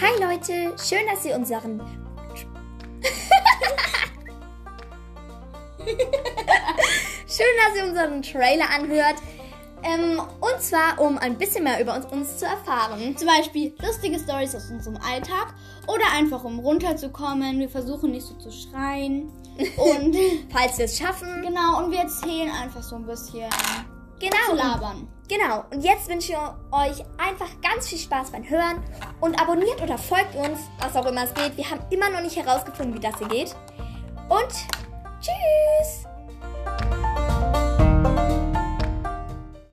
Hi Leute, schön, dass ihr unseren. schön, dass ihr unseren Trailer anhört. Ähm, und zwar, um ein bisschen mehr über uns, uns zu erfahren. Zum Beispiel lustige Stories aus unserem Alltag oder einfach um runterzukommen. Wir versuchen nicht so zu schreien. Und Falls wir es schaffen. genau, und wir erzählen einfach so ein bisschen Genau. zu labern. Genau. Und jetzt wünsche ich euch einfach ganz viel Spaß beim Hören. Und abonniert oder folgt uns, was auch immer es geht. Wir haben immer noch nicht herausgefunden, wie das hier geht. Und tschüss.